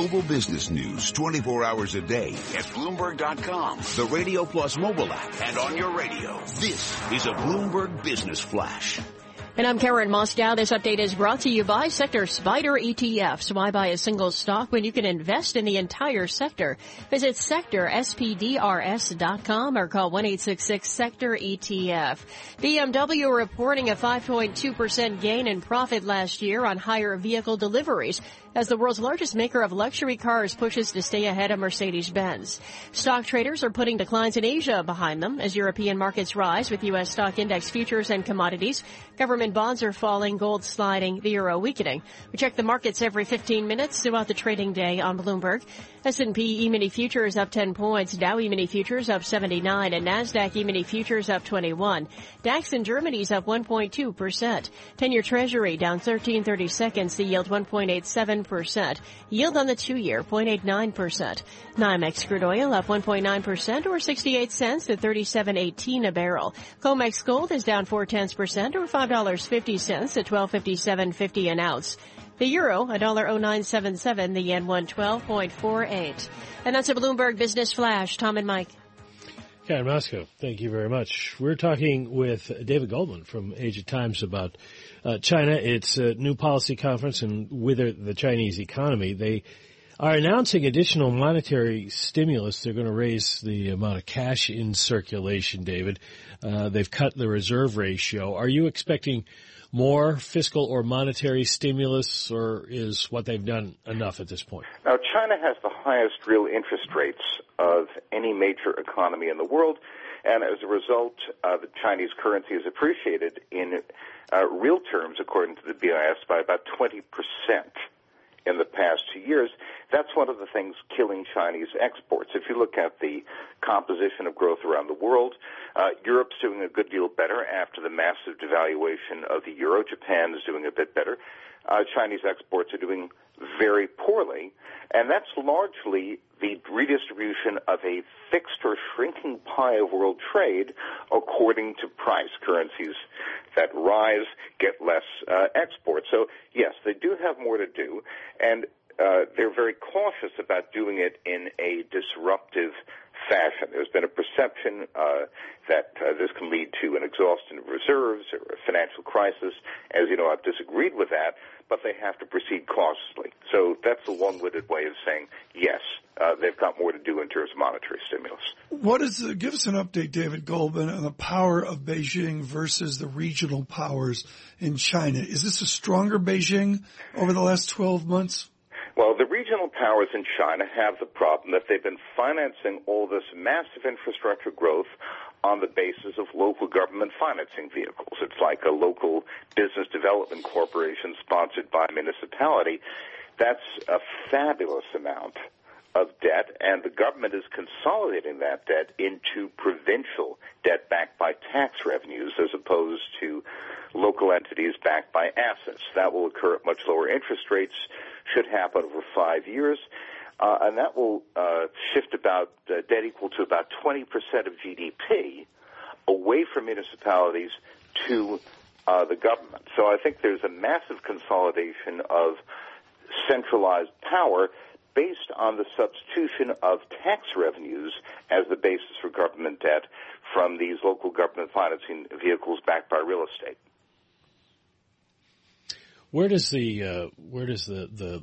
global business news 24 hours a day at Bloomberg.com, the Radio Plus mobile app, and on your radio. This is a Bloomberg Business Flash. And I'm Karen Moskow. This update is brought to you by Sector SPDR ETFs. Why buy a single stock when you can invest in the entire sector? Visit sectorspdrs.com or call 1-866-SECTOR-ETF. BMW reporting a 5.2% gain in profit last year on higher vehicle deliveries as the world's largest maker of luxury cars pushes to stay ahead of Mercedes-Benz. Stock traders are putting declines in Asia behind them as European markets rise with U.S. stock index futures and commodities. Government bonds are falling, gold sliding, the euro weakening. We check the markets every 15 minutes throughout the trading day on Bloomberg. S&P E-mini futures up 10 points, Dow E-mini futures up 79, and NASDAQ E-mini futures up 21. DAX in Germany's up 1.2%. 10-year Treasury down 13 30 seconds, the yield 1.87%. Yield on the two-year 0.89%. NYMEX crude oil up 1.9% or 68 cents to 37.18 a barrel. COMEX gold is down 4 tenths percent or $5.50 at 1257.50 an ounce. The euro, $1.0977, the yen 112.48. And that's a Bloomberg Business Flash. Tom and Mike. Karen Moskow, thank you very much. We're talking with David Goldman from of Times about uh, China, its uh, new policy conference, and with the Chinese economy. They are announcing additional monetary stimulus. They're going to raise the amount of cash in circulation, David. Uh, they've cut the reserve ratio. Are you expecting more fiscal or monetary stimulus, or is what they've done enough at this point? Now, China has the highest real interest rates of any major economy in the world, and as a result, uh, the Chinese currency is appreciated in uh, real terms, according to the BIS, by about 20 percent in the past two years. That's one of the things killing Chinese exports. If you look at the composition of growth around the world, uh, Europe's doing a good deal better after the massive devaluation of the euro. Japan is doing a bit better. Uh, Chinese exports are doing very poorly, and that's largely the redistribution of a fixed or shrinking pie of world trade according to price. Currencies that rise get less uh, exports. So yes, they do have more to do, and uh, they're very cautious about doing it in a disruptive fashion. There's been a perception uh, that uh, this can lead to an exhaustion of reserves or a financial crisis. As you know, I've disagreed with that, but they have to proceed cautiously. So that's a long-winded way of saying yes, uh, they've got more to do in terms of monetary stimulus. What is the, give us an update, David Goldman, on the power of Beijing versus the regional powers in China. Is this a stronger Beijing over the last 12 months? Well, the regional powers in China have the problem that they've been financing all this massive infrastructure growth on the basis of local government financing vehicles. It's like a local business development corporation sponsored by a municipality. That's a fabulous amount of debt, and the government is consolidating that debt into provincial debt backed by tax revenues as opposed to local entities backed by assets. That will occur at much lower interest rates, should happen over five years. Uh, and that will uh, shift about uh, debt equal to about 20% of GDP away from municipalities to uh, the government. So I think there's a massive consolidation of centralized power based on the substitution of tax revenues as the basis for government debt from these local government financing vehicles backed by real estate. Where does the uh, where does the the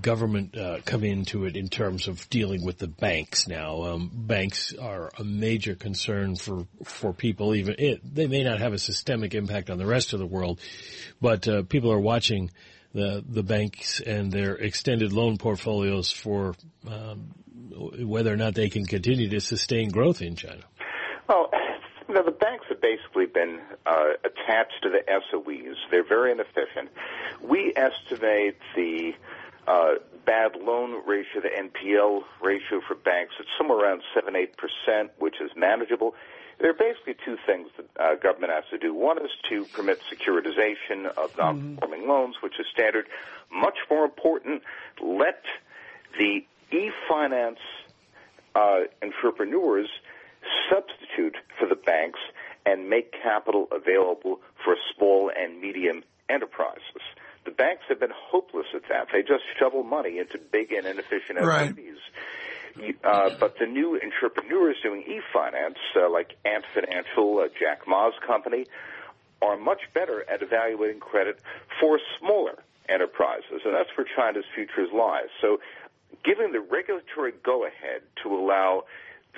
government uh, come into it in terms of dealing with the banks now? Um, banks are a major concern for for people. Even it, they may not have a systemic impact on the rest of the world, but uh, people are watching the the banks and their extended loan portfolios for um, whether or not they can continue to sustain growth in China. Well, you know, the banks have basically been uh, attached to the SOEs. They're very inefficient. We estimate the uh, bad loan ratio, the NPL ratio for banks, it's somewhere around 7 8%, which is manageable. There are basically two things the uh, government has to do. One is to permit securitization of non-performing mm-hmm. loans, which is standard. Much more important, let the e-finance uh, entrepreneurs substitute for the banks and make capital available for small and medium enterprises. The banks have been hopeless at that. They just shovel money into big and inefficient Right. Uh, but the new entrepreneurs doing e-finance, uh, like Ant Financial, uh, Jack Ma's company, are much better at evaluating credit for smaller enterprises, and that's where China's futures lies. So, giving the regulatory go-ahead to allow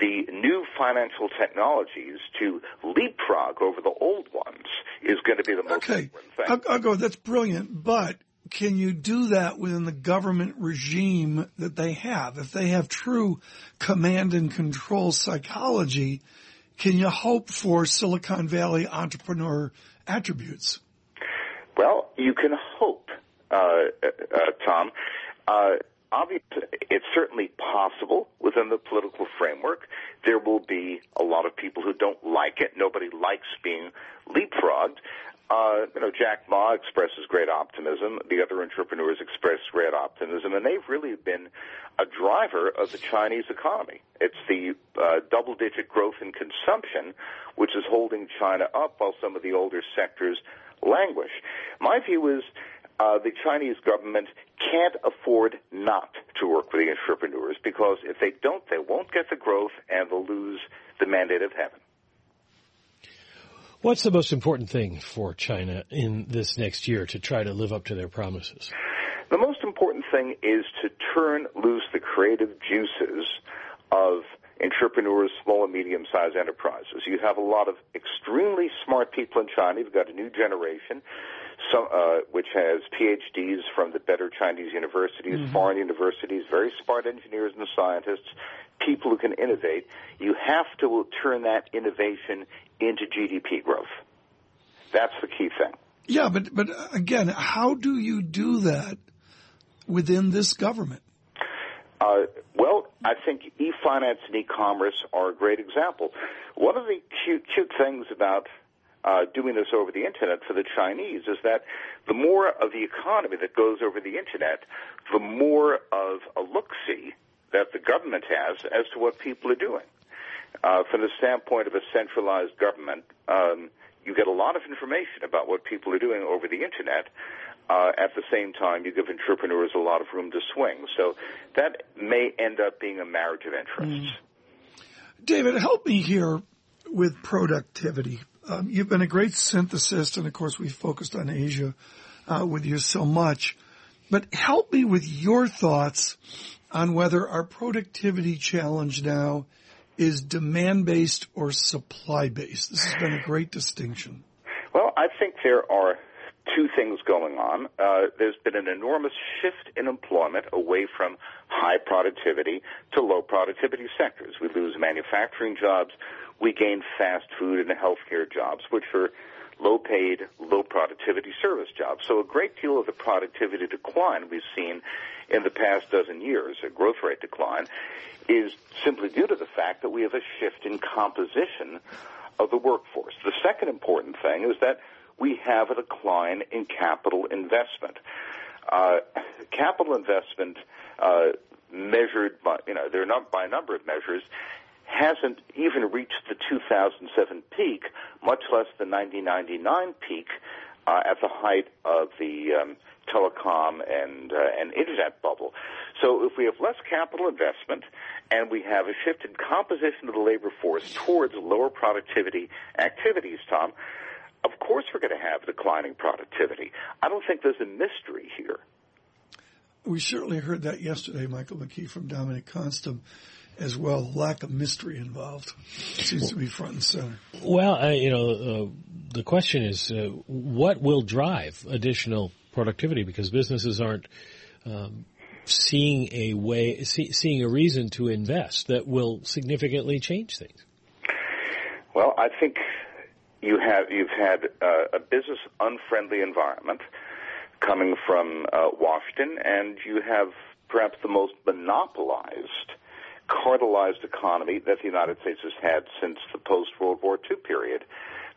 the new financial technologies to leapfrog over the old ones is going to be the most Okay, important thing. I'll, I'll go. That's brilliant, but can you do that within the government regime that they have? If they have true command and control psychology, can you hope for Silicon Valley entrepreneur attributes? Well, you can hope, uh, uh, uh, Tom. Uh, obviously, it's certainly possible within the political framework. There will be a lot of people who don't like it. Nobody likes being leapfrogged. Uh, you know, Jack Ma expresses great optimism. The other entrepreneurs express great optimism, and they've really been a driver of the Chinese economy. It's the uh, double-digit growth in consumption which is holding China up, while some of the older sectors languish. My view is uh, the Chinese government can't afford not to work with the entrepreneurs because if they don't, they won't get the growth and they'll lose the mandate of heaven. What's the most important thing for China in this next year to try to live up to their promises? The most important thing is to turn loose the creative juices of entrepreneurs, small and medium sized enterprises. You have a lot of extremely smart people in China. You've got a new generation. Some, uh, which has PhDs from the better Chinese universities, foreign universities, very smart engineers and scientists, people who can innovate. You have to turn that innovation into GDP growth. That's the key thing. Yeah, but but again, how do you do that within this government? Uh, well, I think e-finance and e-commerce are a great example. One of the cute, cute things about uh, doing this over the internet for the Chinese is that the more of the economy that goes over the internet, the more of a look-see that the government has as to what people are doing. Uh, from the standpoint of a centralized government, um, you get a lot of information about what people are doing over the internet. Uh, at the same time, you give entrepreneurs a lot of room to swing. So that may end up being a marriage of interests. David, help me here with productivity. Um, you've been a great synthesist, and of course, we've focused on Asia uh, with you so much. But help me with your thoughts on whether our productivity challenge now is demand based or supply based. This has been a great distinction. Well, I think there are two things going on. Uh, there's been an enormous shift in employment away from high productivity to low productivity sectors. We lose manufacturing jobs. We gain fast food and healthcare jobs, which are low paid, low productivity service jobs. So a great deal of the productivity decline we've seen in the past dozen years, a growth rate decline, is simply due to the fact that we have a shift in composition of the workforce. The second important thing is that we have a decline in capital investment. Uh, capital investment, uh, measured by, you know, they're not by a number of measures, hasn't even reached the 2007 peak, much less the 1999 peak uh, at the height of the um, telecom and uh, and internet bubble. So if we have less capital investment and we have a shift in composition of the labor force towards lower productivity activities, Tom, of course we're going to have declining productivity. I don't think there's a mystery here. We certainly heard that yesterday, Michael McKee from Dominic Konstam as well. Lack of mystery involved seems to be front and center. Well, uh, you know, uh, the question is, uh, what will drive additional productivity? Because businesses aren't um, seeing a way, see, seeing a reason to invest that will significantly change things. Well, I think you have you've had uh, a business unfriendly environment coming from uh, Washington, and you have perhaps the most monopolized, cartelized economy that the United States has had since the post World War II period.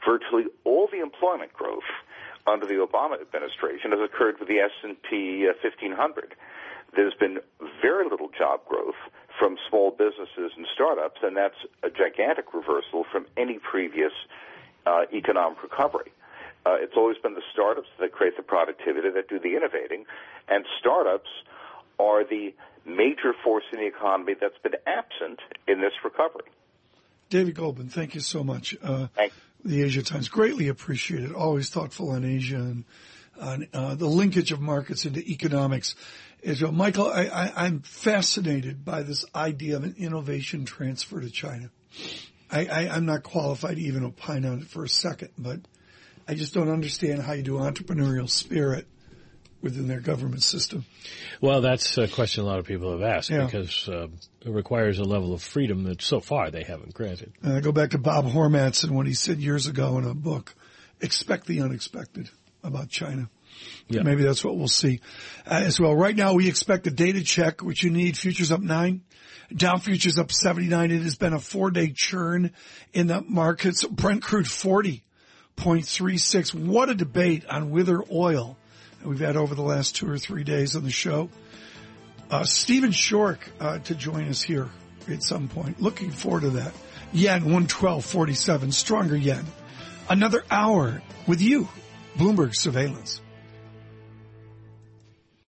Virtually all the employment growth under the Obama administration has occurred with the S&P uh, 1500. There's been very little job growth from small businesses and startups, and that's a gigantic reversal from any previous uh, economic recovery. Uh, it's always been the startups that create the productivity, that do the innovating, and startups are the major force in the economy that's been absent in this recovery. David Goldman, thank you so much. Uh, the Asia Times greatly appreciated. Always thoughtful on Asia and on uh, the linkage of markets into economics. Israel, Michael, I, am fascinated by this idea of an innovation transfer to China. I, am not qualified to even opine on it for a second, but I just don't understand how you do entrepreneurial spirit within their government system. Well, that's a question a lot of people have asked yeah. because uh, it requires a level of freedom that so far they haven't granted. And I go back to Bob Hormats and what he said years ago in a book, expect the unexpected about China. Yeah. Maybe that's what we'll see uh, as well. Right now we expect a data check, which you need. Futures up nine. Dow futures up 79. It has been a four day churn in the markets. Brent crude 40.36. What a debate on whether oil we've had over the last two or three days on the show. Uh, Stephen Schork uh, to join us here at some point. Looking forward to that. Yen 112.47, stronger yen. Another hour with you, Bloomberg Surveillance.